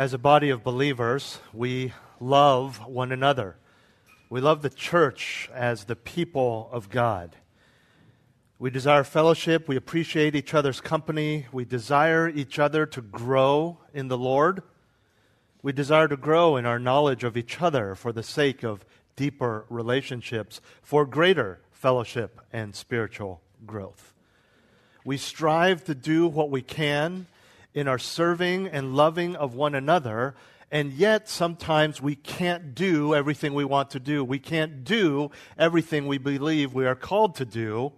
As a body of believers, we love one another. We love the church as the people of God. We desire fellowship. We appreciate each other's company. We desire each other to grow in the Lord. We desire to grow in our knowledge of each other for the sake of deeper relationships, for greater fellowship and spiritual growth. We strive to do what we can in our serving and loving of one another, and yet sometimes we can't do everything we want to do. We can't do everything we believe we are called to do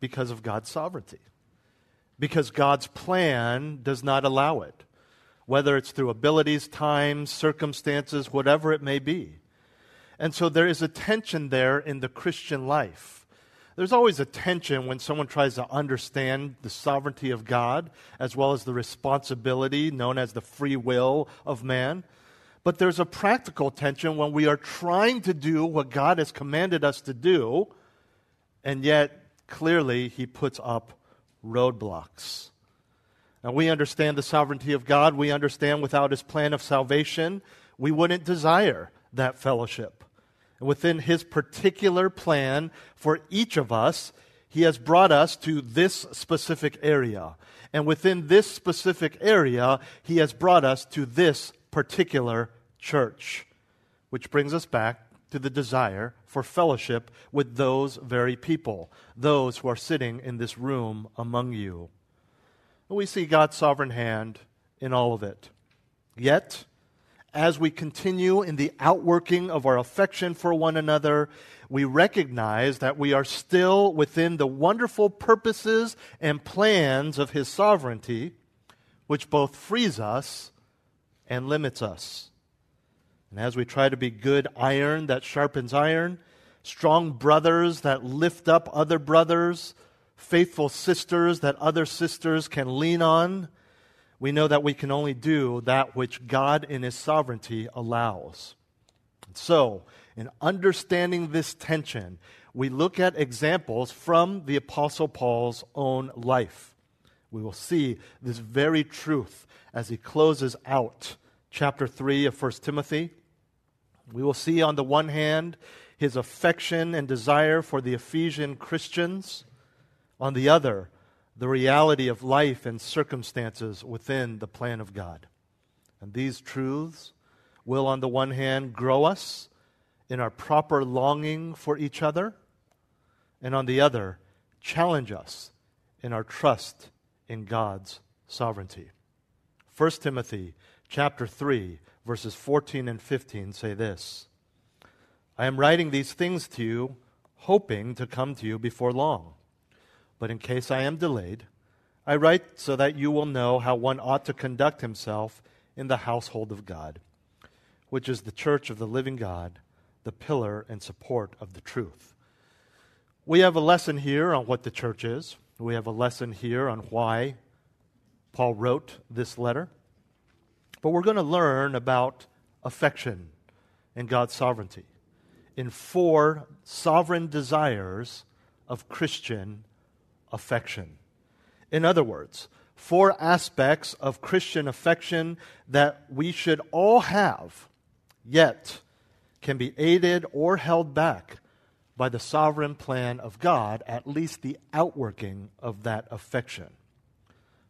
because of God's sovereignty. Because God's plan does not allow it, whether it's through abilities, times, circumstances, whatever it may be. And so there is a tension there in the Christian life there's always a tension when someone tries to understand the sovereignty of God as well as the responsibility known as the free will of man. But there's a practical tension when we are trying to do what God has commanded us to do, and yet clearly He puts up roadblocks. Now, we understand the sovereignty of God. We understand without His plan of salvation, we wouldn't desire that fellowship within his particular plan for each of us, he has brought us to this specific area. And within this specific area, he has brought us to this particular church. Which brings us back to the desire for fellowship with those very people, those who are sitting in this room among you. And we see God's sovereign hand in all of it. Yet, as we continue in the outworking of our affection for one another, we recognize that we are still within the wonderful purposes and plans of His sovereignty, which both frees us and limits us. And as we try to be good iron that sharpens iron, strong brothers that lift up other brothers, faithful sisters that other sisters can lean on, we know that we can only do that which God in His sovereignty allows. So, in understanding this tension, we look at examples from the Apostle Paul's own life. We will see this very truth as he closes out chapter 3 of 1 Timothy. We will see, on the one hand, his affection and desire for the Ephesian Christians, on the other, the reality of life and circumstances within the plan of God. And these truths will, on the one hand, grow us in our proper longing for each other, and on the other, challenge us in our trust in God's sovereignty. 1 Timothy chapter 3 verses 14 and 15 say this I am writing these things to you hoping to come to you before long but in case I am delayed, I write so that you will know how one ought to conduct himself in the household of God, which is the church of the living God, the pillar and support of the truth. We have a lesson here on what the church is. We have a lesson here on why Paul wrote this letter. But we're going to learn about affection and God's sovereignty in four sovereign desires of Christian affection. In other words, four aspects of Christian affection that we should all have, yet can be aided or held back by the sovereign plan of God, at least the outworking of that affection.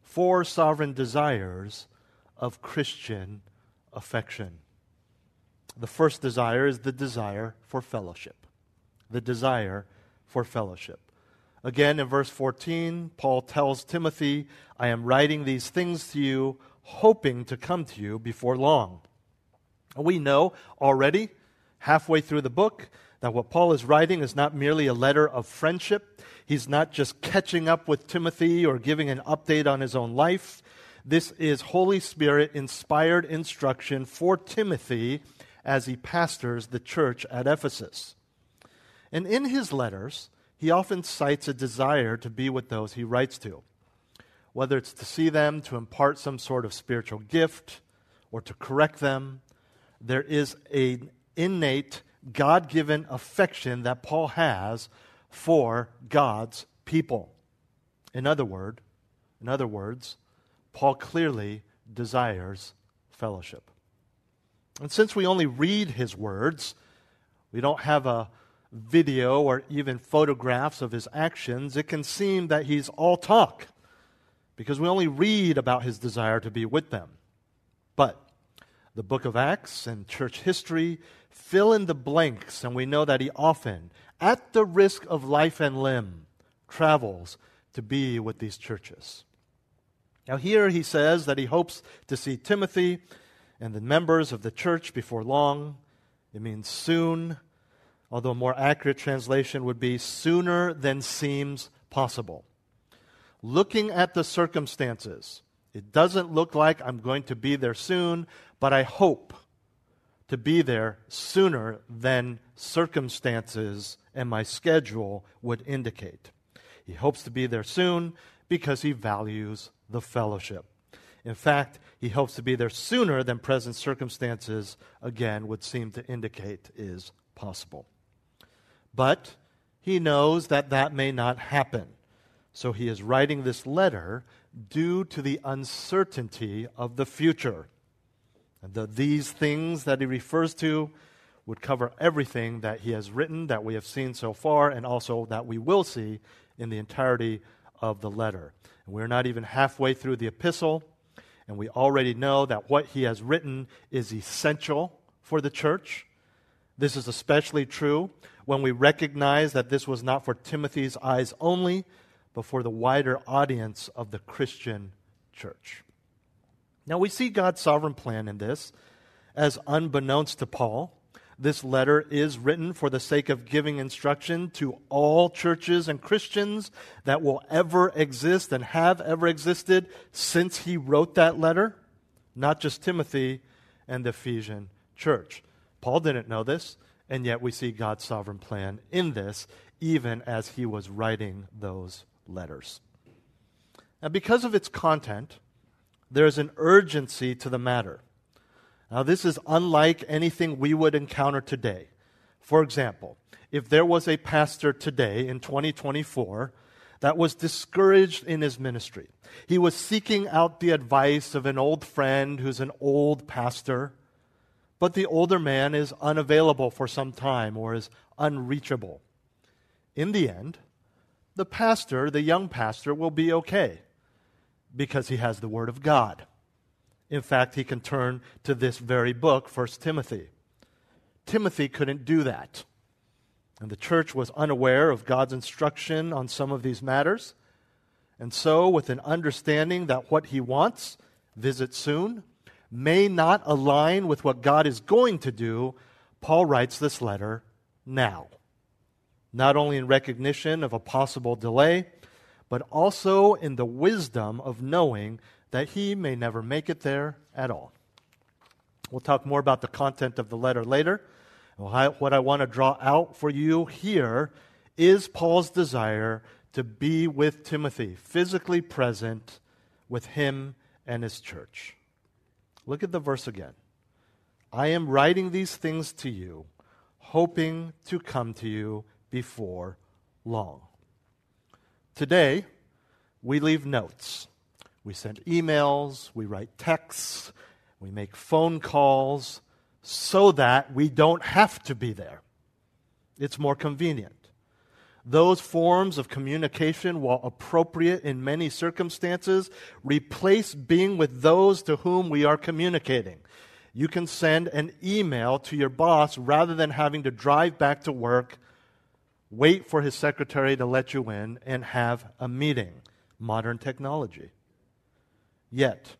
Four sovereign desires of Christian affection. The first desire is the desire for fellowship. The desire for fellowship. Again, in verse 14, Paul tells Timothy, I am writing these things to you, hoping to come to you before long. We know already, halfway through the book, that what Paul is writing is not merely a letter of friendship. He's not just catching up with Timothy or giving an update on his own life. This is Holy Spirit inspired instruction for Timothy as he pastors the church at Ephesus. And in his letters, he often cites a desire to be with those he writes to, whether it's to see them, to impart some sort of spiritual gift, or to correct them. There is an innate, God given affection that Paul has for God's people. In other, word, in other words, Paul clearly desires fellowship. And since we only read his words, we don't have a video or even photographs of his actions, it can seem that he's all talk because we only read about his desire to be with them. But the book of Acts and church history fill in the blanks, and we know that he often, at the risk of life and limb, travels to be with these churches. Now, here he says that he hopes to see Timothy and the members of the church before long. It means soon, although a more accurate translation would be sooner than seems possible. Looking at the circumstances, it doesn't look like I'm going to be there soon, but I hope to be there sooner than circumstances and my schedule would indicate. He hopes to be there soon because he values the fellowship. In fact, he hopes to be there sooner than present circumstances, again, would seem to indicate is possible. But he knows that that may not happen. So he is writing this letter due to the uncertainty of the future. And the, these things that he refers to would cover everything that he has written that we have seen so far and also that we will see in the entirety of the letter. And we're not even halfway through the epistle, and we already know that what he has written is essential for the church. This is especially true when we recognize that this was not for Timothy's eyes only, but for the wider audience of the Christian church. Now, we see God's sovereign plan in this, as unbeknownst to Paul, this letter is written for the sake of giving instruction to all churches and Christians that will ever exist and have ever existed since he wrote that letter, not just Timothy and the Ephesian church. Paul didn't know this, and yet we see God's sovereign plan in this, even as he was writing those letters. Now, because of its content, there's an urgency to the matter. Now, this is unlike anything we would encounter today. For example, if there was a pastor today in 2024 that was discouraged in his ministry, he was seeking out the advice of an old friend who's an old pastor, but the older man is unavailable for some time or is unreachable. In the end, the pastor, the young pastor, will be okay because he has the Word of God. In fact, he can turn to this very book, 1 Timothy. Timothy couldn't do that. And the church was unaware of God's instruction on some of these matters. And so, with an understanding that what he wants, visit soon, may not align with what God is going to do, Paul writes this letter now. Not only in recognition of a possible delay, but also in the wisdom of knowing that he may never make it there at all. We'll talk more about the content of the letter later. What I want to draw out for you here is Paul's desire to be with Timothy, physically present with him and his church. Look at the verse again. I am writing these things to you, hoping to come to you before long. Today, we leave notes we send emails, we write texts, we make phone calls so that we don't have to be there. It's more convenient. Those forms of communication, while appropriate in many circumstances, replace being with those to whom we are communicating. You can send an email to your boss rather than having to drive back to work, wait for his secretary to let you in, and have a meeting. Modern technology. Yet,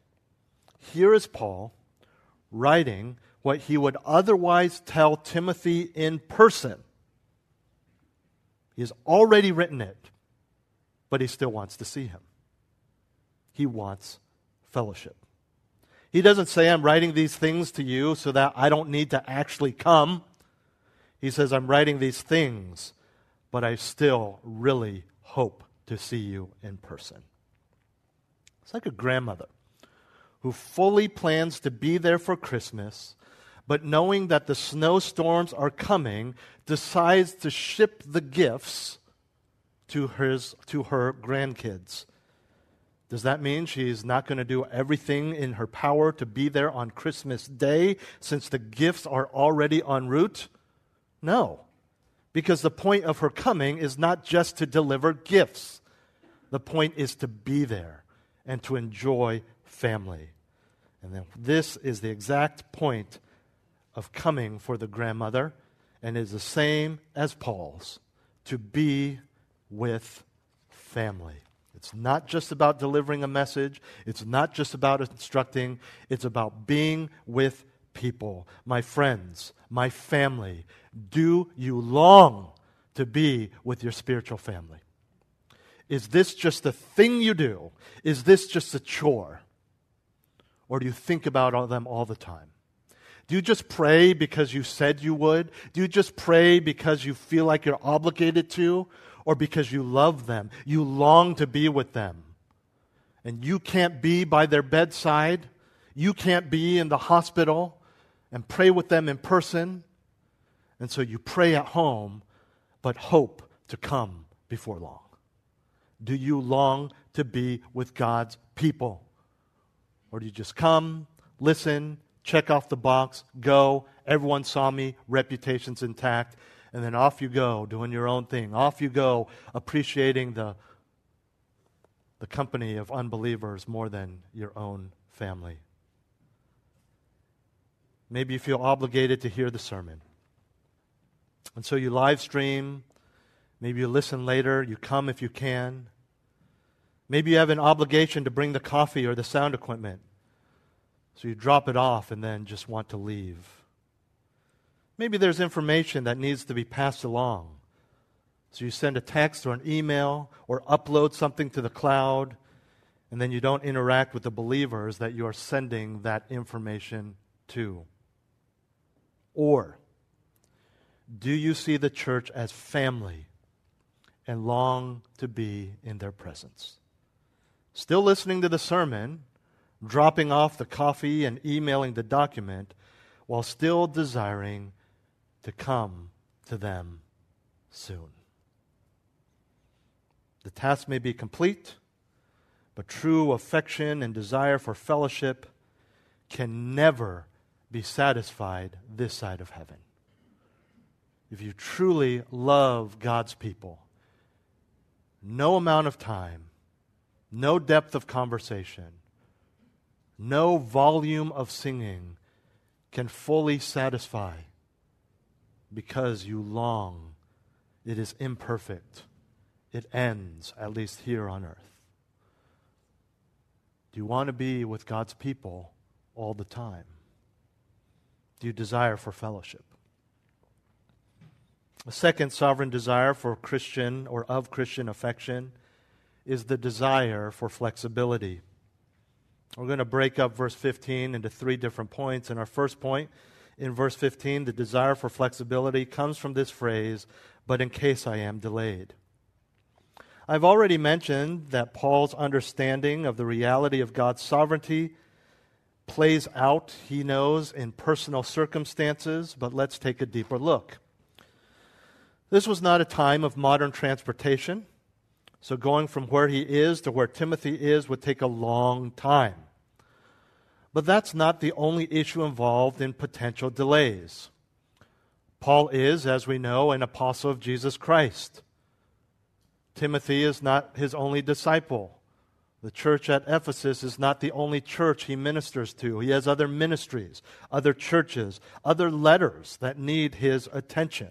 here is Paul writing what he would otherwise tell Timothy in person. He has already written it, but he still wants to see him. He wants fellowship. He doesn't say, I'm writing these things to you so that I don't need to actually come. He says, I'm writing these things, but I still really hope to see you in person. It's like a grandmother who fully plans to be there for Christmas, but knowing that the snowstorms are coming, decides to ship the gifts to, hers, to her grandkids. Does that mean she's not going to do everything in her power to be there on Christmas Day since the gifts are already en route? No. Because the point of her coming is not just to deliver gifts, the point is to be there and to enjoy family. And then this is the exact point of coming for the grandmother, and is the same as Paul's to be with family. It's not just about delivering a message, it's not just about instructing, it's about being with people. My friends, my family, do you long to be with your spiritual family? Is this just a thing you do? Is this just a chore? Or do you think about them all the time? Do you just pray because you said you would? Do you just pray because you feel like you're obligated to? or because you love them. You long to be with them. And you can't be by their bedside. You can't be in the hospital and pray with them in person. And so you pray at home, but hope to come before long. Do you long to be with God's people? Or do you just come, listen, check off the box, go, everyone saw me, reputation's intact, and then off you go, doing your own thing. Off you go, appreciating the, the company of unbelievers more than your own family. Maybe you feel obligated to hear the sermon. And so you live stream. Maybe you listen later. You come if you can. Maybe you have an obligation to bring the coffee or the sound equipment. So you drop it off and then just want to leave. Maybe there's information that needs to be passed along. So you send a text or an email or upload something to the cloud, and then you don't interact with the believers that you are sending that information to. Or do you see the church as family and long to be in their presence? Still listening to the sermon, dropping off the coffee and emailing the document, while still desiring to come to them soon. The task may be complete, but true affection and desire for fellowship can never be satisfied this side of heaven. If you truly love God's people, no amount of time, no depth of conversation, no volume of singing can fully satisfy because you long. It is imperfect. It ends, at least here on earth. Do you want to be with God's people all the time? Do you desire for fellowship? A second sovereign desire for Christian or of Christian affection is the desire for flexibility. We're going to break up verse 15 into three different points. And our first point in verse 15, the desire for flexibility comes from this phrase, but in case I am delayed. I've already mentioned that Paul's understanding of the reality of God's sovereignty plays out, he knows, in personal circumstances, but let's take a deeper look. This was not a time of modern transportation, so going from where he is to where Timothy is would take a long time. But that's not the only issue involved in potential delays. Paul is, as we know, an apostle of Jesus Christ. Timothy is not his only disciple. The church at Ephesus is not the only church he ministers to. He has other ministries, other churches, other letters that need his attention.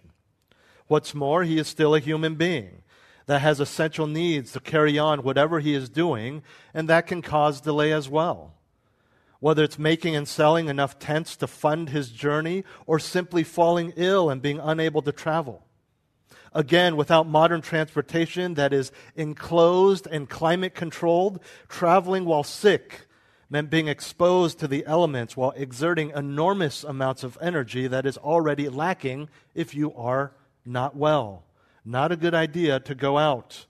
What's more, he is still a human being that has essential needs to carry on whatever he is doing, and that can cause delay as well whether it's making and selling enough tents to fund his journey or simply falling ill and being unable to travel. Again, without modern transportation that is enclosed and climate controlled, traveling while sick meant being exposed to the elements while exerting enormous amounts of energy that is already lacking if you are not well. Not a good idea to go out.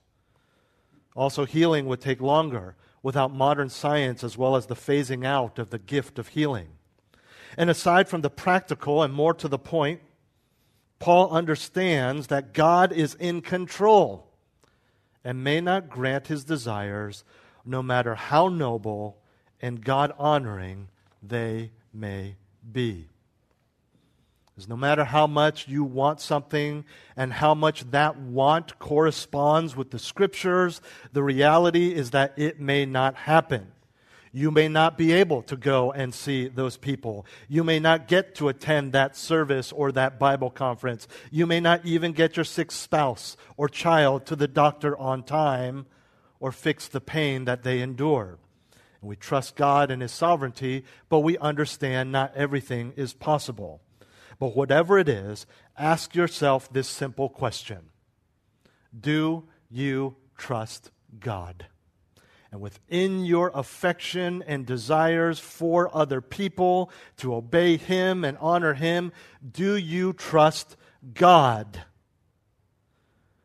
Also, healing would take longer without modern science as well as the phasing out of the gift of healing. And aside from the practical and more to the point, Paul understands that God is in control and may not grant his desires, no matter how noble and God honoring they may be. Because no matter how much you want something and how much that want corresponds with the scriptures, the reality is that it may not happen. You may not be able to go and see those people. You may not get to attend that service or that Bible conference. You may not even get your sick spouse or child to the doctor on time or fix the pain that they endure. And we trust God and His sovereignty, but we understand not everything is possible. But whatever it is, ask yourself this simple question Do you trust God? And within your affection and desires for other people to obey Him and honor Him, do you trust God?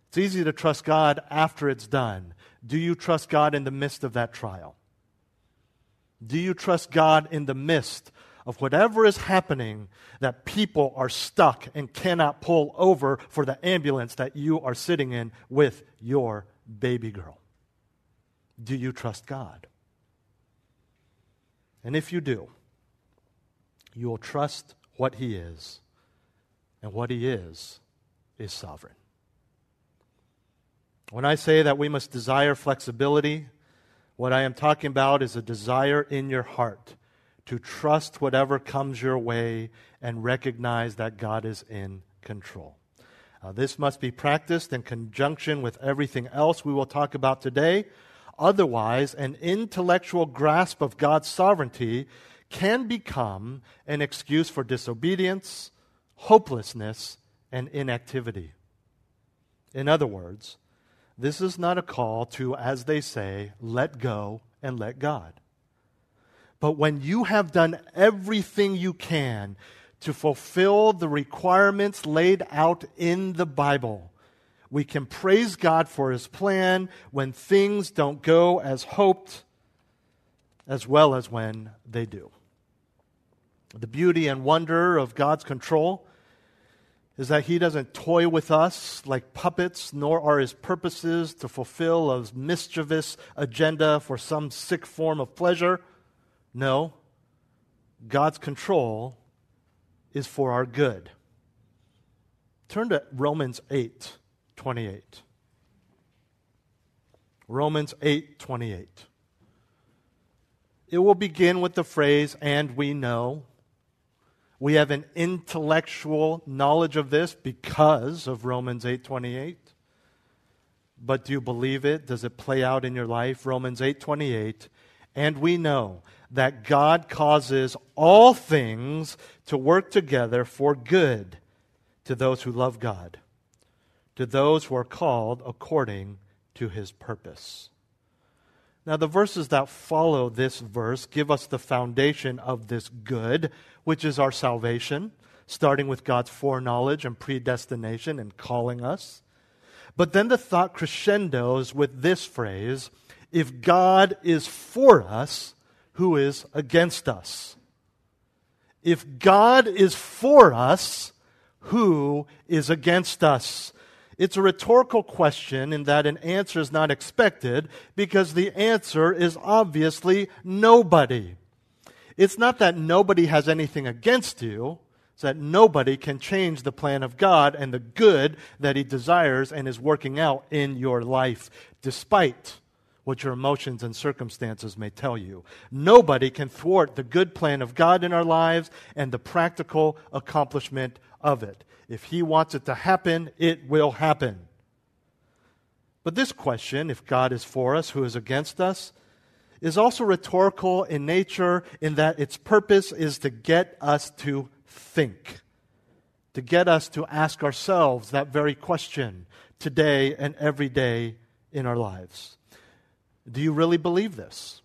It's easy to trust God after it's done. Do you trust God in the midst of that trial? Do you trust God in the midst of whatever is happening that people are stuck and cannot pull over for the ambulance that you are sitting in with your baby girl? Do you trust God? And if you do, you will trust what He is, and what He is is sovereign. When I say that we must desire flexibility, what I am talking about is a desire in your heart to trust whatever comes your way and recognize that God is in control. Uh, this must be practiced in conjunction with everything else we will talk about today. Otherwise, an intellectual grasp of God's sovereignty can become an excuse for disobedience, hopelessness, and inactivity. In other words, this is not a call to, as they say, let go and let God. But when you have done everything you can to fulfill the requirements laid out in the Bible, we can praise God for His plan when things don't go as hoped, as well as when they do. The beauty and wonder of God's control is that he doesn't toy with us like puppets, nor are his purposes to fulfill a mischievous agenda for some sick form of pleasure. No, God's control is for our good. Turn to Romans 8 28. Romans 8 28. It will begin with the phrase, and we know. We have an intellectual knowledge of this because of Romans 8:28. But do you believe it? Does it play out in your life? Romans 8:28. And we know that God causes all things to work together for good to those who love God, to those who are called according to his purpose. Now, the verses that follow this verse give us the foundation of this good, which is our salvation, starting with God's foreknowledge and predestination and calling us. But then the thought crescendos with this phrase if God is for us, who is against us? If God is for us, who is against us? It's a rhetorical question in that an answer is not expected because the answer is obviously nobody. It's not that nobody has anything against you, it's that nobody can change the plan of God and the good that He desires and is working out in your life, despite what your emotions and circumstances may tell you. Nobody can thwart the good plan of God in our lives and the practical accomplishment of it. If He wants it to happen, it will happen. But this question, if God is for us, who is against us, is also rhetorical in nature in that its purpose is to get us to think, to get us to ask ourselves that very question today and every day in our lives. Do you really believe this?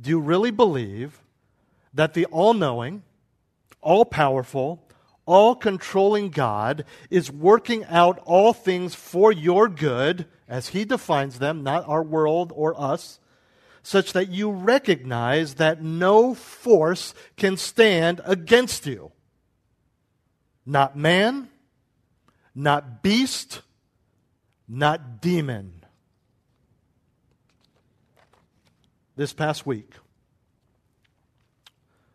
Do you really believe that the all knowing, all powerful, all controlling God is working out all things for your good, as He defines them, not our world or us, such that you recognize that no force can stand against you? Not man, not beast, not demon. This past week,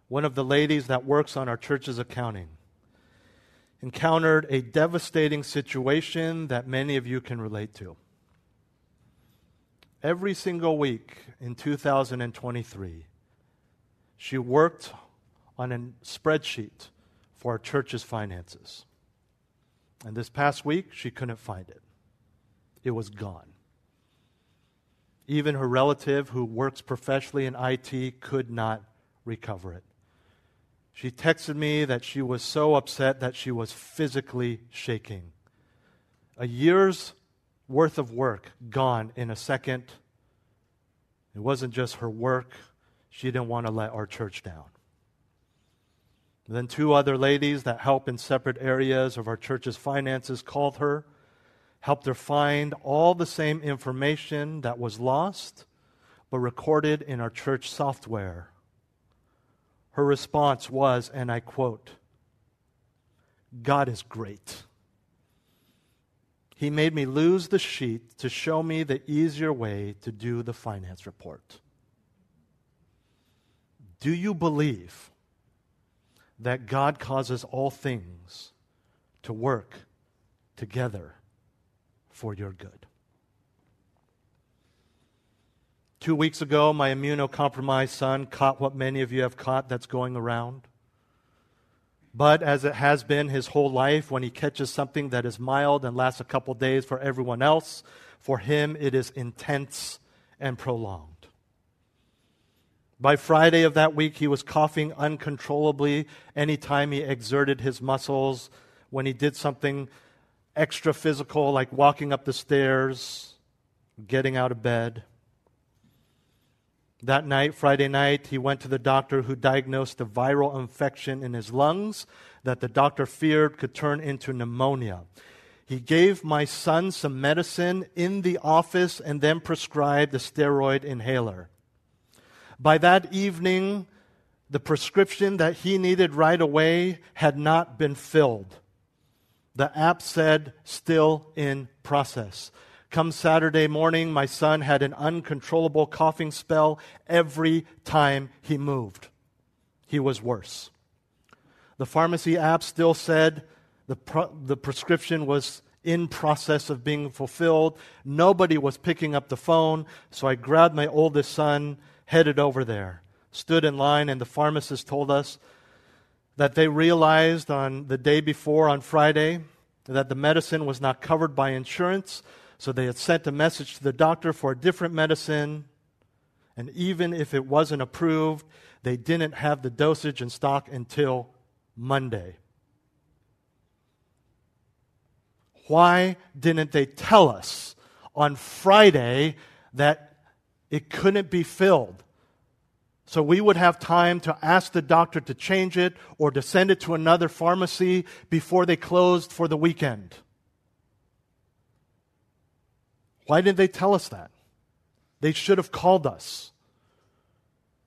one of the ladies that works on our church's accounting encountered a devastating situation that many of you can relate to. Every single week in 2023, she worked on a spreadsheet for our church's finances. And this past week, she couldn't find it, it was gone. Even her relative, who works professionally in IT, could not recover it. She texted me that she was so upset that she was physically shaking. A year's worth of work gone in a second. It wasn't just her work, she didn't want to let our church down. And then two other ladies that help in separate areas of our church's finances called her, helped her find all the same information that was lost, but recorded in our church software her response was, and I quote, God is great. He made me lose the sheet to show me the easier way to do the finance report. Do you believe that God causes all things to work together for your good? Two weeks ago, my immunocompromised son caught what many of you have caught that's going around. But as it has been his whole life, when he catches something that is mild and lasts a couple days for everyone else, for him it is intense and prolonged. By Friday of that week, he was coughing uncontrollably anytime he exerted his muscles, when he did something extra physical, like walking up the stairs, getting out of bed. That night, Friday night, he went to the doctor who diagnosed a viral infection in his lungs that the doctor feared could turn into pneumonia. He gave my son some medicine in the office and then prescribed a steroid inhaler. By that evening, the prescription that he needed right away had not been filled. The app said, still in process. Come Saturday morning, my son had an uncontrollable coughing spell every time he moved. He was worse. The pharmacy app still said the, pro- the prescription was in process of being fulfilled. Nobody was picking up the phone, so I grabbed my oldest son, headed over there, stood in line, and the pharmacist told us that they realized on the day before, on Friday, that the medicine was not covered by insurance, so they had sent a message to the doctor for a different medicine. And even if it wasn't approved, they didn't have the dosage in stock until Monday. Why didn't they tell us on Friday that it couldn't be filled? So we would have time to ask the doctor to change it or to send it to another pharmacy before they closed for the weekend. Why didn't they tell us that? They should have called us.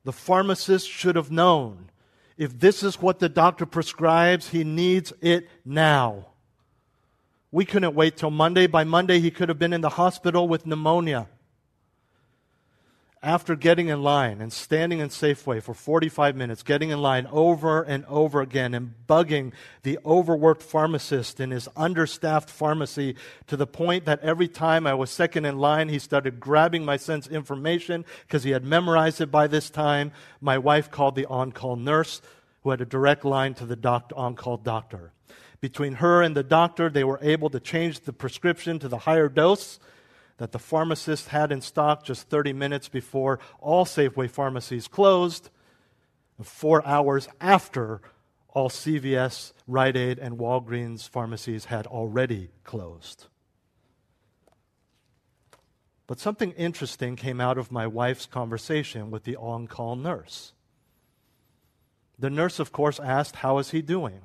The pharmacist should have known. If this is what the doctor prescribes, he needs it now. We couldn't wait till Monday. By Monday, he could have been in the hospital with pneumonia after getting in line and standing in Safeway for 45 minutes, getting in line over and over again and bugging the overworked pharmacist in his understaffed pharmacy to the point that every time I was second in line, he started grabbing my son's information because he had memorized it by this time. My wife called the on call nurse who had a direct line to the doc- on call doctor. Between her and the doctor, they were able to change the prescription to the higher dose that the pharmacist had in stock just 30 minutes before all Safeway pharmacies closed, four hours after all CVS, Rite Aid, and Walgreens pharmacies had already closed. But something interesting came out of my wife's conversation with the on call nurse. The nurse, of course, asked, How is he doing?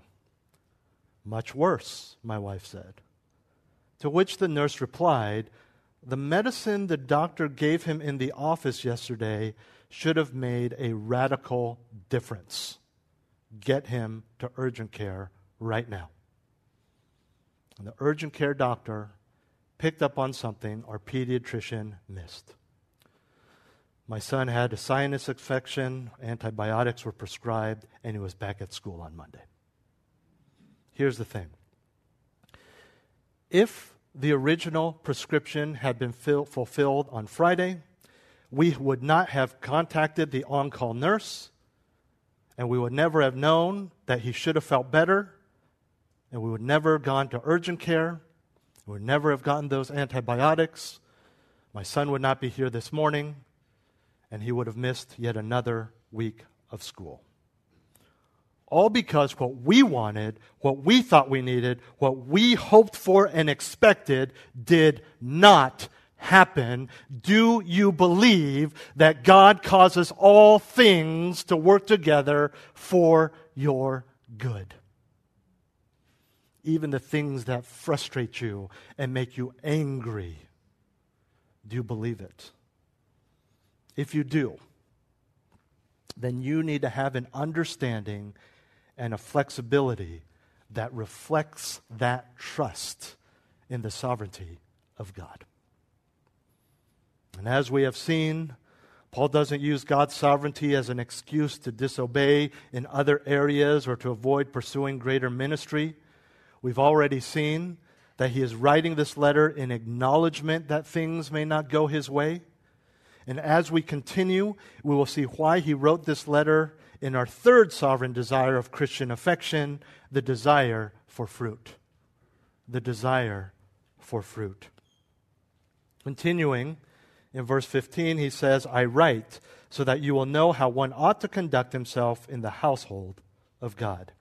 Much worse, my wife said. To which the nurse replied, The medicine the doctor gave him in the office yesterday should have made a radical difference. Get him to urgent care right now. And the urgent care doctor picked up on something our pediatrician missed. My son had a sinus infection, antibiotics were prescribed, and he was back at school on Monday. Here's the thing if the original prescription had been fill- fulfilled on Friday, we would not have contacted the on call nurse, and we would never have known that he should have felt better, and we would never have gone to urgent care, we would never have gotten those antibiotics. My son would not be here this morning, and he would have missed yet another week of school. All because what we wanted, what we thought we needed, what we hoped for and expected did not happen. Do you believe that God causes all things to work together for your good? even the things that frustrate you and make you angry. Do you believe it? If you do, then you need to have an understanding and a flexibility that reflects that trust in the sovereignty of God. And as we have seen, Paul doesn't use God's sovereignty as an excuse to disobey in other areas or to avoid pursuing greater ministry. We've already seen that he is writing this letter in acknowledgement that things may not go his way. And as we continue, we will see why he wrote this letter in our third sovereign desire of Christian affection the desire for fruit. The desire for fruit. Continuing in verse 15, he says, I write so that you will know how one ought to conduct himself in the household of God.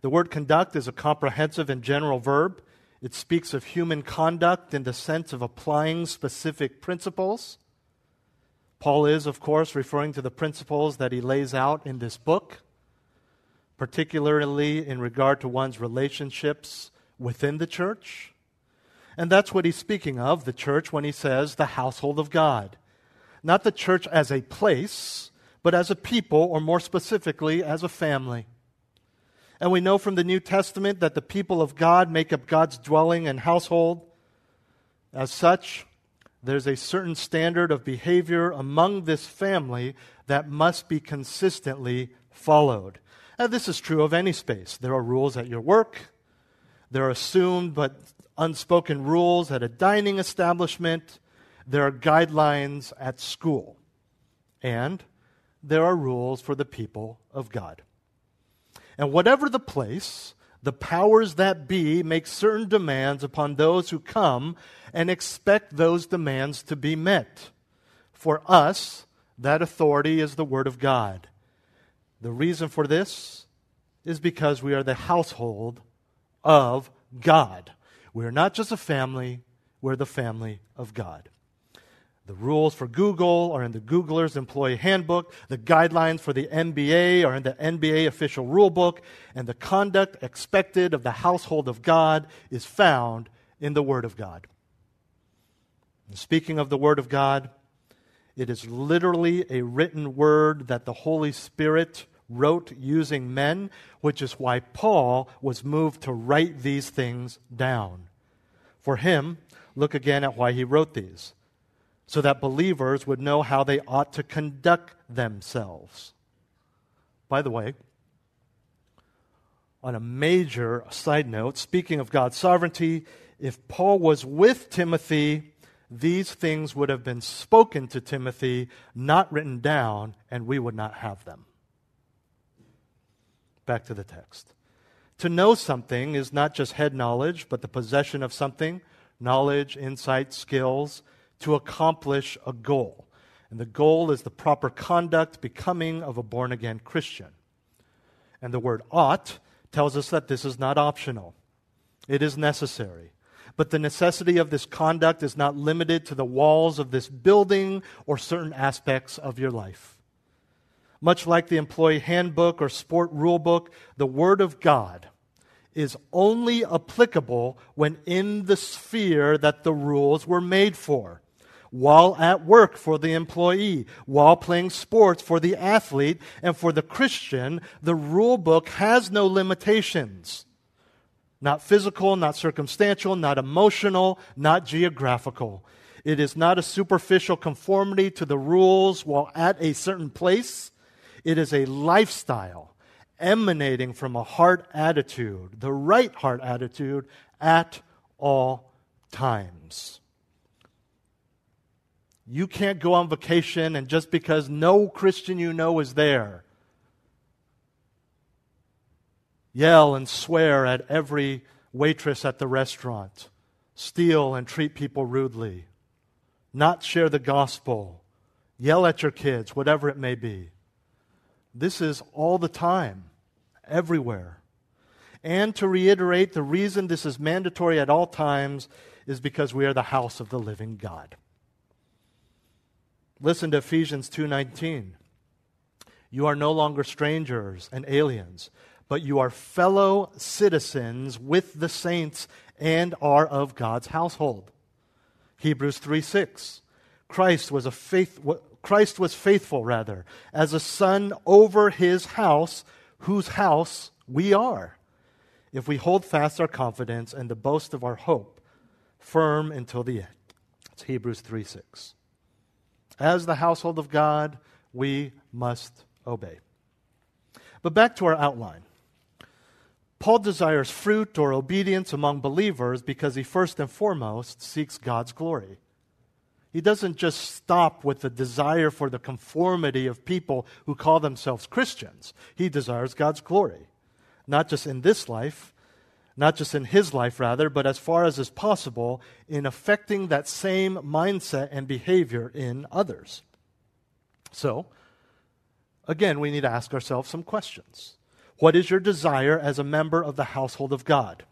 The word conduct is a comprehensive and general verb. It speaks of human conduct in the sense of applying specific principles. Paul is, of course, referring to the principles that he lays out in this book, particularly in regard to one's relationships within the church. And that's what he's speaking of, the church, when he says the household of God. Not the church as a place, but as a people, or more specifically, as a family. And we know from the New Testament that the people of God make up God's dwelling and household. As such, there's a certain standard of behavior among this family that must be consistently followed. And this is true of any space. There are rules at your work, there are assumed but unspoken rules at a dining establishment, there are guidelines at school, and there are rules for the people of God. And whatever the place, the powers that be make certain demands upon those who come and expect those demands to be met. For us, that authority is the Word of God. The reason for this is because we are the household of God. We are not just a family, we're the family of God. The rules for Google are in the Googler's Employee Handbook. The guidelines for the NBA are in the NBA Official Rulebook. And the conduct expected of the household of God is found in the Word of God. And speaking of the Word of God, it is literally a written word that the Holy Spirit wrote using men, which is why Paul was moved to write these things down. For him, look again at why he wrote these so that believers would know how they ought to conduct themselves. By the way, on a major side note, speaking of God's sovereignty, if Paul was with Timothy, these things would have been spoken to Timothy, not written down, and we would not have them. Back to the text. To know something is not just head knowledge, but the possession of something knowledge, insight, skills to accomplish a goal. And the goal is the proper conduct, becoming of a born again Christian. And the word ought tells us that this is not optional, it is necessary. But the necessity of this conduct is not limited to the walls of this building or certain aspects of your life. Much like the employee handbook or sport rule book, the Word of God is only applicable when in the sphere that the rules were made for. While at work for the employee, while playing sports for the athlete, and for the Christian, the rule book has no limitations. Not physical, not circumstantial, not emotional, not geographical. It is not a superficial conformity to the rules while at a certain place. It is a lifestyle emanating from a heart attitude, the right heart attitude, at all times. You can't go on vacation and just because no Christian you know is there, yell and swear at every waitress at the restaurant, steal and treat people rudely, not share the gospel, yell at your kids, whatever it may be. This is all the time everywhere. And to reiterate, the reason this is mandatory at all times is because we are the house of the living God. Listen to Ephesians 2:19. You are no longer strangers and aliens, but you are fellow citizens with the saints and are of God's household. Hebrews 3:6. Christ was a faith Christ was faithful rather as a son over his house whose house we are, if we hold fast our confidence and the boast of our hope firm until the end. It's Hebrews 3 6. As the household of God, we must obey. But back to our outline. Paul desires fruit or obedience among believers because he first and foremost seeks God's glory. He doesn't just stop with the desire for the conformity of people who call themselves Christians. He desires God's glory, not just in this life, not just in his life, rather, but as far as is possible in affecting that same mindset and behavior in others. So, again, we need to ask ourselves some questions. What is your desire as a member of the household of God?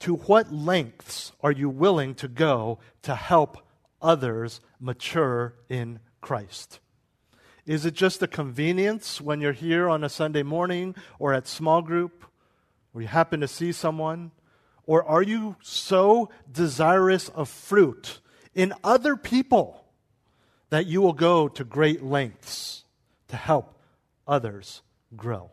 To what lengths are you willing to go to help others mature in Christ? Is it just a convenience when you're here on a Sunday morning or at small group or you happen to see someone? Or are you so desirous of fruit in other people that you will go to great lengths to help others grow?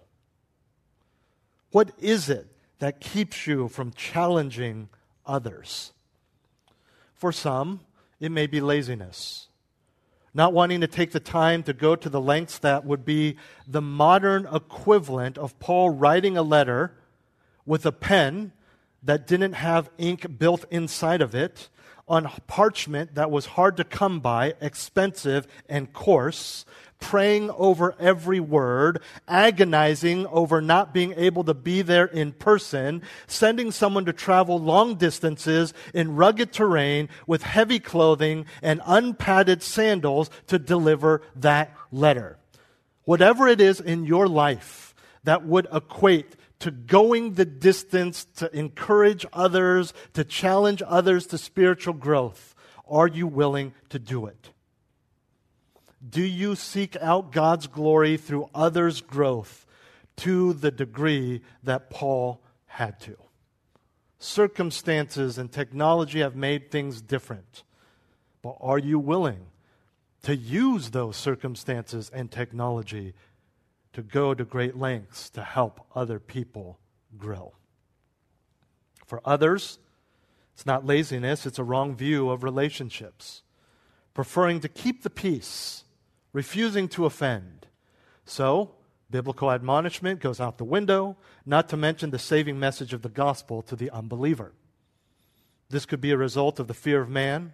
What is it that keeps you from challenging others. For some, it may be laziness. Not wanting to take the time to go to the lengths that would be the modern equivalent of Paul writing a letter with a pen that didn't have ink built inside of it on parchment that was hard to come by, expensive, and coarse, praying over every word, agonizing over not being able to be there in person, sending someone to travel long distances in rugged terrain with heavy clothing and unpadded sandals to deliver that letter. Whatever it is in your life that would equate to going the distance to encourage others, to challenge others to spiritual growth, are you willing to do it? Do you seek out God's glory through others' growth to the degree that Paul had to? Circumstances and technology have made things different. But are you willing to use those circumstances and technology to go to great lengths to help other people grow? For others, it's not laziness, it's a wrong view of relationships. Preferring to keep the peace refusing to offend. So, biblical admonishment goes out the window, not to mention the saving message of the gospel to the unbeliever. This could be a result of the fear of man,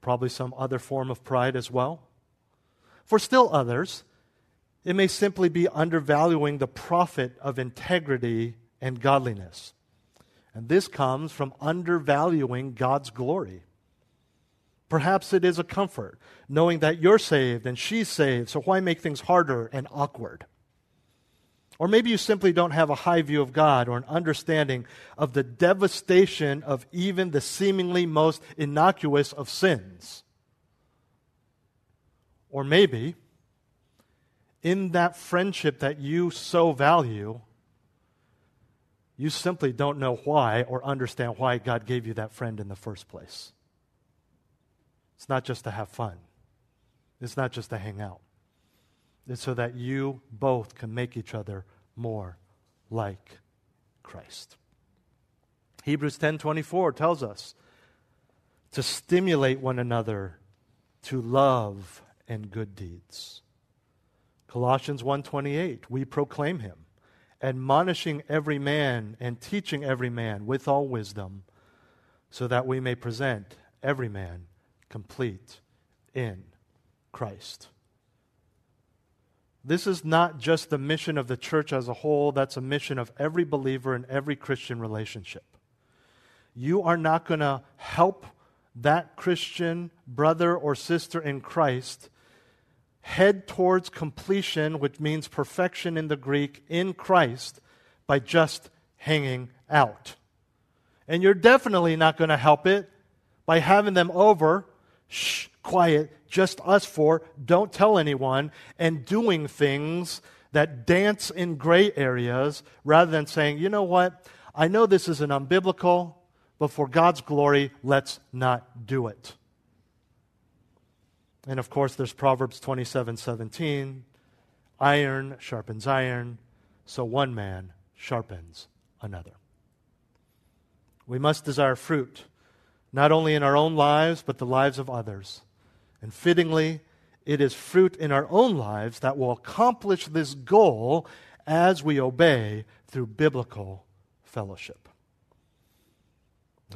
probably some other form of pride as well. For still others, it may simply be undervaluing the profit of integrity and godliness. And this comes from undervaluing God's glory. Perhaps it is a comfort knowing that you're saved and she's saved, so why make things harder and awkward? Or maybe you simply don't have a high view of God or an understanding of the devastation of even the seemingly most innocuous of sins. Or maybe in that friendship that you so value, you simply don't know why or understand why God gave you that friend in the first place. It's not just to have fun, it's not just to hang out. It's so that you both can make each other more like Christ. Hebrews 10:24 tells us to stimulate one another to love and good deeds. Colossians 1:28 we proclaim him admonishing every man and teaching every man with all wisdom so that we may present every man complete in Christ. This is not just the mission of the church as a whole, that's a mission of every believer in every Christian relationship. You are not going to help that Christian brother or sister in Christ head towards completion, which means perfection in the Greek, in Christ by just hanging out. And you're definitely not going to help it by having them over, shh, quiet, just us four, don't tell anyone, and doing things that dance in gray areas rather than saying, you know what, I know this is an unbiblical, but for God's glory, let's not do it. And of course, there's Proverbs 27 17. Iron sharpens iron, so one man sharpens another. We must desire fruit, not only in our own lives, but the lives of others. And fittingly, it is fruit in our own lives that will accomplish this goal as we obey through biblical fellowship.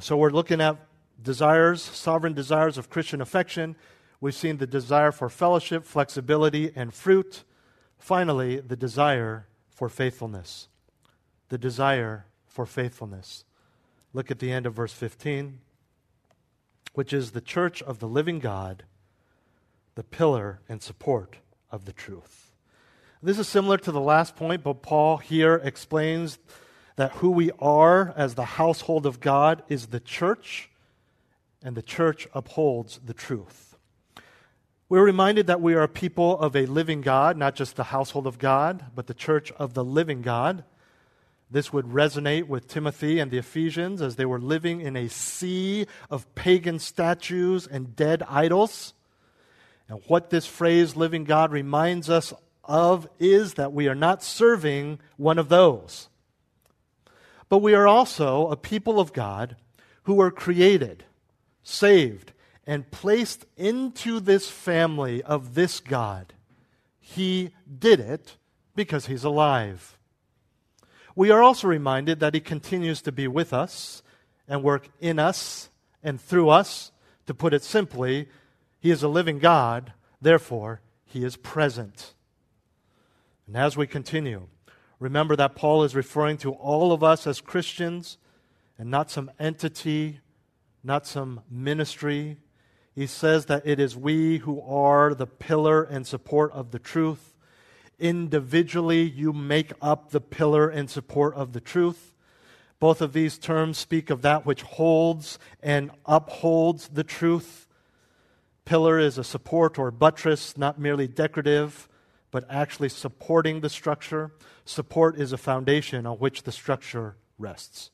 So we're looking at desires, sovereign desires of Christian affection We've seen the desire for fellowship, flexibility, and fruit. Finally, the desire for faithfulness. The desire for faithfulness. Look at the end of verse 15, which is the church of the living God, the pillar and support of the truth. This is similar to the last point, but Paul here explains that who we are as the household of God is the church, and the church upholds the truth. We're reminded that we are a people of a living God, not just the household of God, but the church of the living God. This would resonate with Timothy and the Ephesians as they were living in a sea of pagan statues and dead idols. And what this phrase, living God, reminds us of is that we are not serving one of those. But we are also a people of God who were created, saved, and placed into this family of this God. He did it because he's alive. We are also reminded that he continues to be with us and work in us and through us. To put it simply, he is a living God, therefore, he is present. And as we continue, remember that Paul is referring to all of us as Christians and not some entity, not some ministry, he says that it is we who are the pillar and support of the truth. Individually, you make up the pillar and support of the truth. Both of these terms speak of that which holds and upholds the truth. Pillar is a support or buttress, not merely decorative, but actually supporting the structure. Support is a foundation on which the structure rests.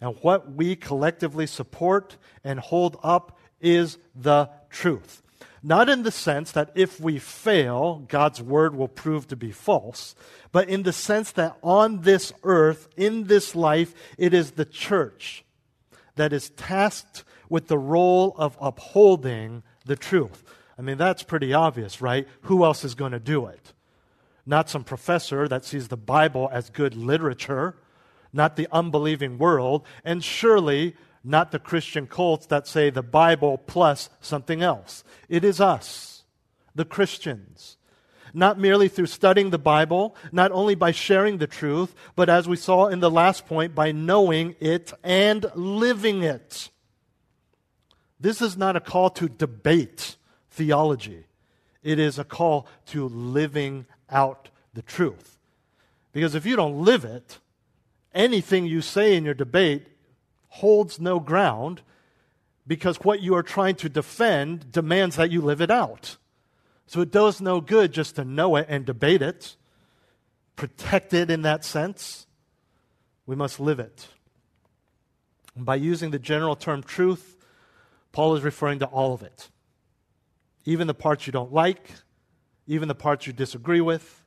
And what we collectively support and hold up is the truth. Not in the sense that if we fail, God's word will prove to be false, but in the sense that on this earth, in this life, it is the church that is tasked with the role of upholding the truth. I mean, that's pretty obvious, right? Who else is going to do it? Not some professor that sees the Bible as good literature, not the unbelieving world, and surely not the Christian cults that say the Bible plus something else. It is us, the Christians. Not merely through studying the Bible, not only by sharing the truth, but as we saw in the last point, by knowing it and living it. This is not a call to debate theology, it is a call to living out the truth. Because if you don't live it, anything you say in your debate holds no ground because what you are trying to defend demands that you live it out. So it does no good just to know it and debate it, protect it in that sense. We must live it. And by using the general term truth, Paul is referring to all of it. Even the parts you don't like, even the parts you disagree with.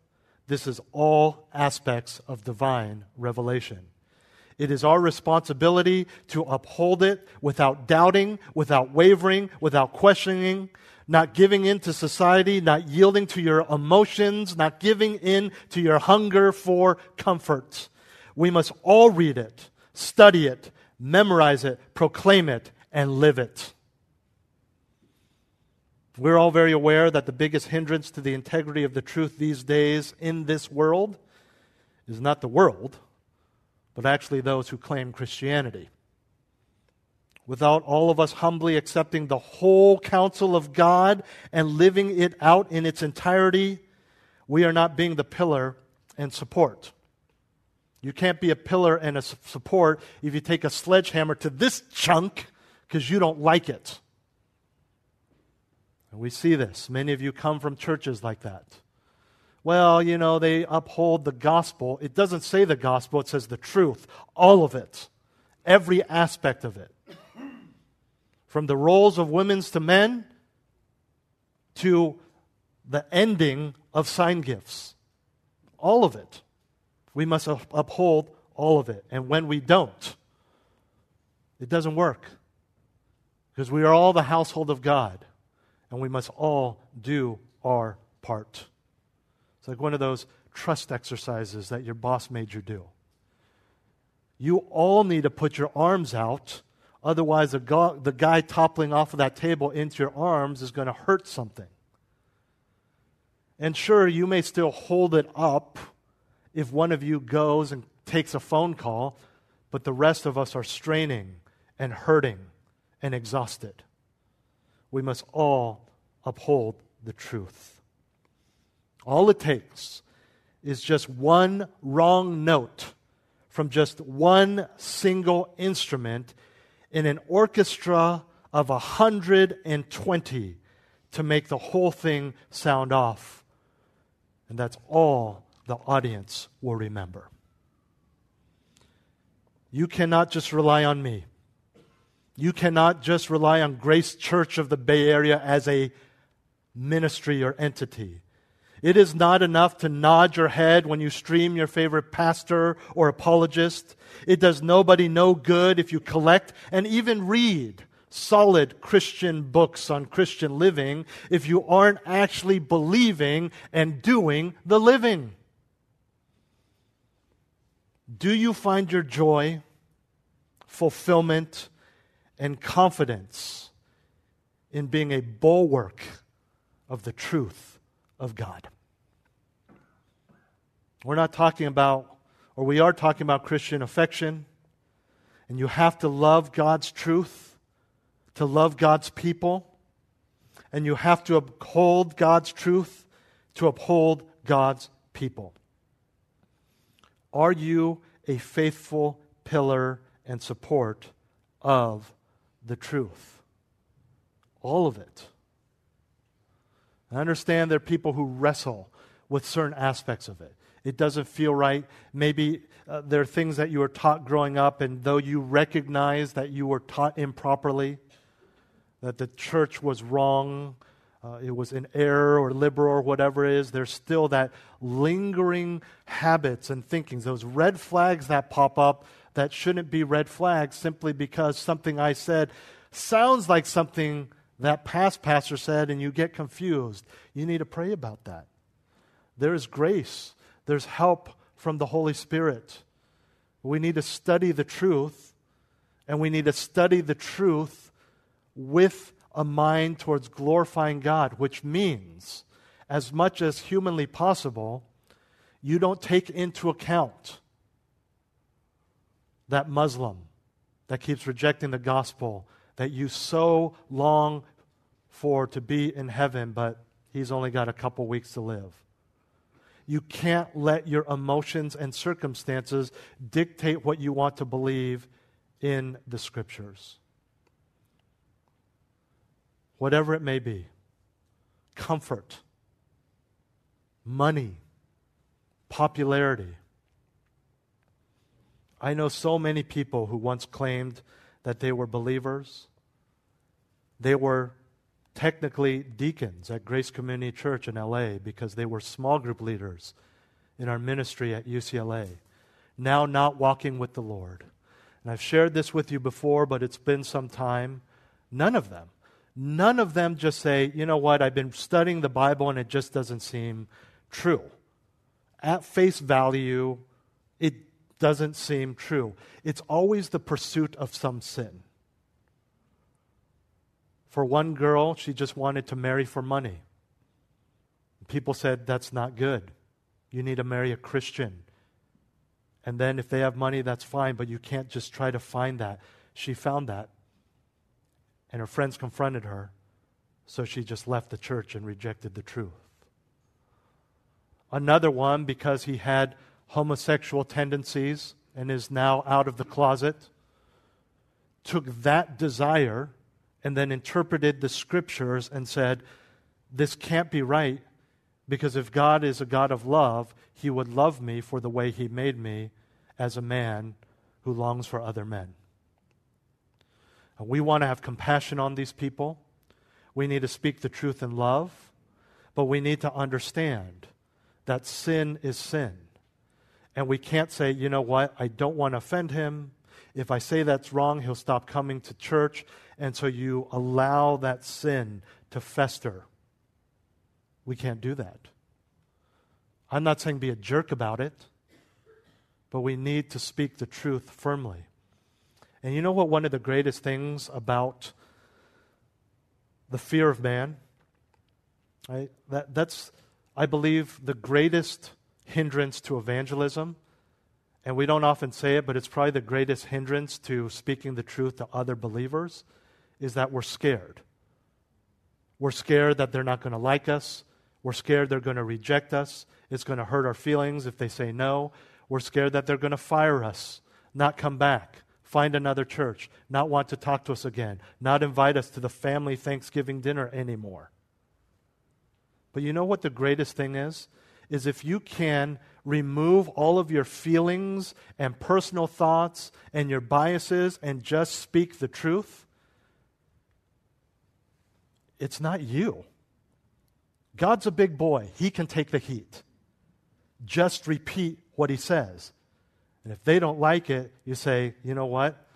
This is all aspects of divine revelation. It is our responsibility to uphold it without doubting, without wavering, without questioning, not giving in to society, not yielding to your emotions, not giving in to your hunger for comfort. We must all read it, study it, memorize it, proclaim it, and live it. We're all very aware that the biggest hindrance to the integrity of the truth these days in this world is not the world, but actually those who claim Christianity without all of us humbly accepting the whole counsel of God and living it out in its entirety, we are not being the pillar and support. You can't be a pillar and a support if you take a sledgehammer to this chunk because you don't like it. And we see this. Many of you come from churches like that. Well, you know, they uphold the gospel. It doesn't say the gospel, it says the truth. All of it. Every aspect of it from the roles of women's to men to the ending of sign gifts. All of it. We must uphold all of it. And when we don't, it doesn't work. Because we are all the household of God, and we must all do our part. It's like one of those trust exercises that your boss made you do. You all need to put your arms out Otherwise, the, go- the guy toppling off of that table into your arms is going to hurt something. And sure, you may still hold it up if one of you goes and takes a phone call, but the rest of us are straining and hurting and exhausted. We must all uphold the truth. All it takes is just one wrong note from just one single instrument in an orchestra of 120 to make the whole thing sound off. And that's all the audience will remember. You cannot just rely on me. You cannot just rely on Grace Church of the Bay Area as a ministry or entity. It is not enough to nod your head when you stream your favorite pastor or apologist. It does nobody no good if you collect and even read solid Christian books on Christian living if you aren't actually believing and doing the living. Do you find your joy, fulfillment, and confidence in being a bulwark of the truth of God? We're not talking about, or we are talking about Christian affection. And you have to love God's truth, to love God's people. And you have to uphold God's truth, to uphold God's people. Are you a faithful pillar and support of the truth? All of it. I understand there are people who wrestle with certain aspects of it. It doesn't feel right. Maybe uh, there are things that you were taught growing up, and though you recognize that you were taught improperly, that the church was wrong, uh, it was in error or liberal or whatever it is, there's still that lingering habits and thinkings, those red flags that pop up that shouldn't be red flags simply because something I said sounds like something that past pastor said and you get confused. You need to pray about that. There is grace there's help from the Holy Spirit. We need to study the truth, and we need to study the truth with a mind towards glorifying God, which means, as much as humanly possible, you don't take into account that Muslim that keeps rejecting the gospel that you so long for to be in heaven, but he's only got a couple weeks to live. you can't let your emotions and circumstances dictate what you want to believe in the scriptures. Whatever it may be comfort, money, popularity. I know so many people who once claimed that they were believers. They were technically deacons at Grace Community Church in LA because they were small group leaders in our ministry at UCLA, now not walking with the Lord. And I've shared this with you before, but it's been some time. None of them, none of them just say, you know what, I've been studying the Bible and it just doesn't seem true. At face value, it doesn't seem true. It's always the pursuit of some sin. For one girl, she just wanted to marry for money. People said, that's not good. You need to marry a Christian. And then if they have money, that's fine, but you can't just try to find that. She found that. And her friends confronted her, so she just left the church and rejected the truth. Another one, because he had homosexual tendencies and is now out of the closet, took that desire and then interpreted the scriptures and said, This can't be right because if God is a God of love, he would love me for the way he made me as a man who longs for other men. We want to have compassion on these people. We need to speak the truth in love, but we need to understand that sin is sin. And we can't say, you know what, I don't want to offend him. If I say that's wrong, he'll stop coming to church. And so you allow that sin to fester. We can't do that. I'm not saying be a jerk about it, but we need to speak the truth firmly. And you know what? One of the greatest things about the fear of man, right? That, that's, I believe, the greatest hindrance to evangelism and we don't often say it, but it's probably the greatest hindrance to speaking the truth to other believers, is that we're scared. We're scared that they're not going to like us. We're scared they're going to reject us. It's going to hurt our feelings if they say no. We're scared that they're going to fire us, not come back, find another church, not want to talk to us again, not invite us to the family Thanksgiving dinner anymore. But you know what the greatest thing is? Is if you can remove all of your feelings and personal thoughts and your biases and just speak the truth, it's not you. God's a big boy, He can take the heat. Just repeat what He says. And if they don't like it, you say, you know what?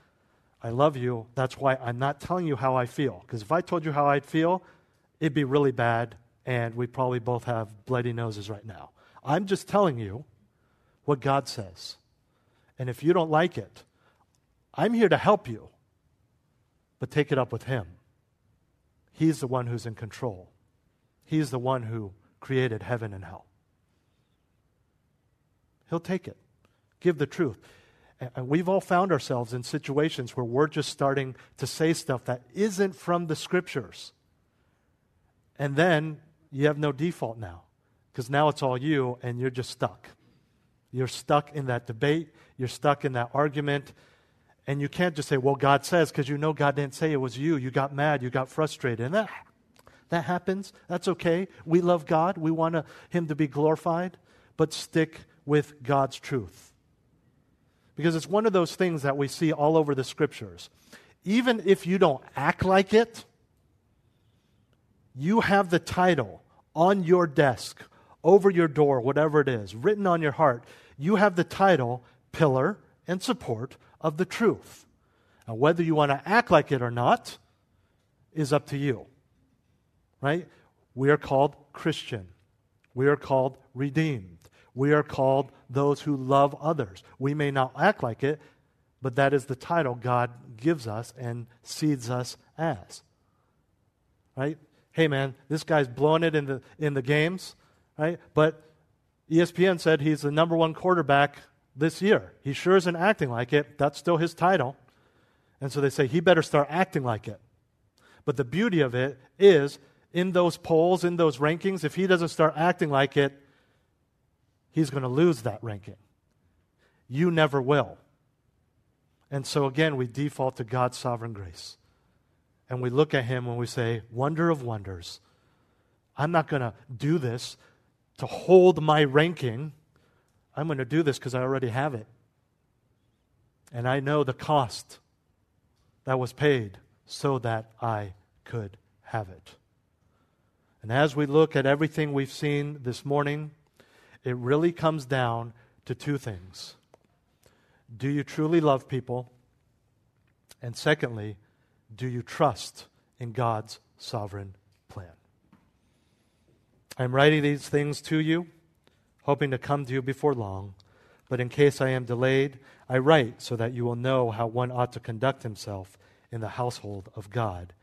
I love you. That's why I'm not telling you how I feel. Because if I told you how I'd feel, it'd be really bad, and we'd probably both have bloody noses right now. I'm just telling you what God says. And if you don't like it, I'm here to help you, but take it up with Him. He's the one who's in control, He's the one who created heaven and hell. He'll take it. Give the truth. And we've all found ourselves in situations where we're just starting to say stuff that isn't from the scriptures. And then you have no default now because now it's all you and you're just stuck. You're stuck in that debate, you're stuck in that argument, and you can't just say, Well, God says, because you know God didn't say it was you. You got mad, you got frustrated. And that, that happens. That's okay. We love God, we want Him to be glorified, but stick with God's truth. Because it's one of those things that we see all over the scriptures. Even if you don't act like it, you have the title on your desk over your door, whatever it is, written on your heart, you have the title Pillar and Support of the Truth. Now, whether you want to act like it or not is up to you. Right? We are called Christian. We are called redeemed. We are called those who love others. We may not act like it, but that is the title God gives us and seeds us as. Right? Hey man, this guy's blowing it in the in the games right? But ESPN said he's the number one quarterback this year. He sure isn't acting like it. That's still his title. And so they say he better start acting like it. But the beauty of it is in those polls, in those rankings, if he doesn't start acting like it, he's going to lose that ranking. You never will. And so again, we default to God's sovereign grace. And we look at him and we say, Wonder of wonders. I'm not going to do this to hold my ranking. I'm going to do this because I already have it. And I know the cost that was paid so that I could have it. And as we look at everything we've seen this morning, it really comes down to two things. Do you truly love people? And secondly, do you trust in God's sovereign plan? I'm writing these things to you, hoping to come to you before long. But in case I am delayed, I write so that you will know how one ought to conduct himself in the household of God,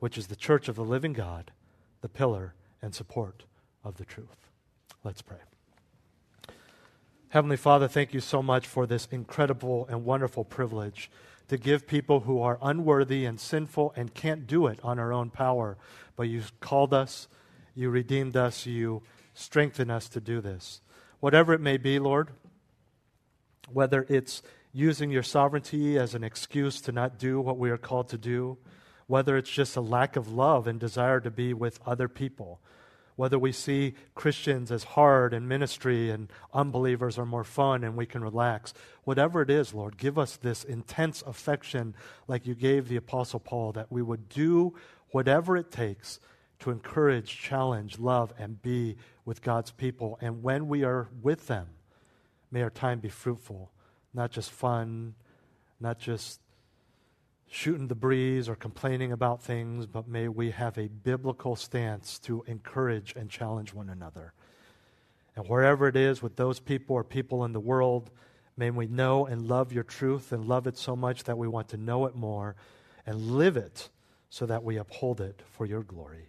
which is the church of the living God, the pillar and support of the truth. Let's pray. Heavenly Father, thank you so much for this incredible and wonderful privilege to give people who are unworthy and sinful and can't do it on our own power. But you called us, you redeemed us, you strengthen us to do this. Whatever it may be, Lord, whether it's using your sovereignty as an excuse to not do what we are called to do, whether it's just a lack of love and desire to be with other people, whether we see Christians as hard and ministry and unbelievers are more fun and we can relax. Whatever it is, Lord, give us this intense affection like you gave the Apostle Paul, that we would do whatever it takes to encourage, challenge, love, and be with God's people. And when we are with them, May our time be fruitful, not just fun, not just shooting the breeze or complaining about things, but may we have a biblical stance to encourage and challenge one another. And wherever it is with those people or people in the world, may we know and love your truth and love it so much that we want to know it more and live it so that we uphold it for your glory.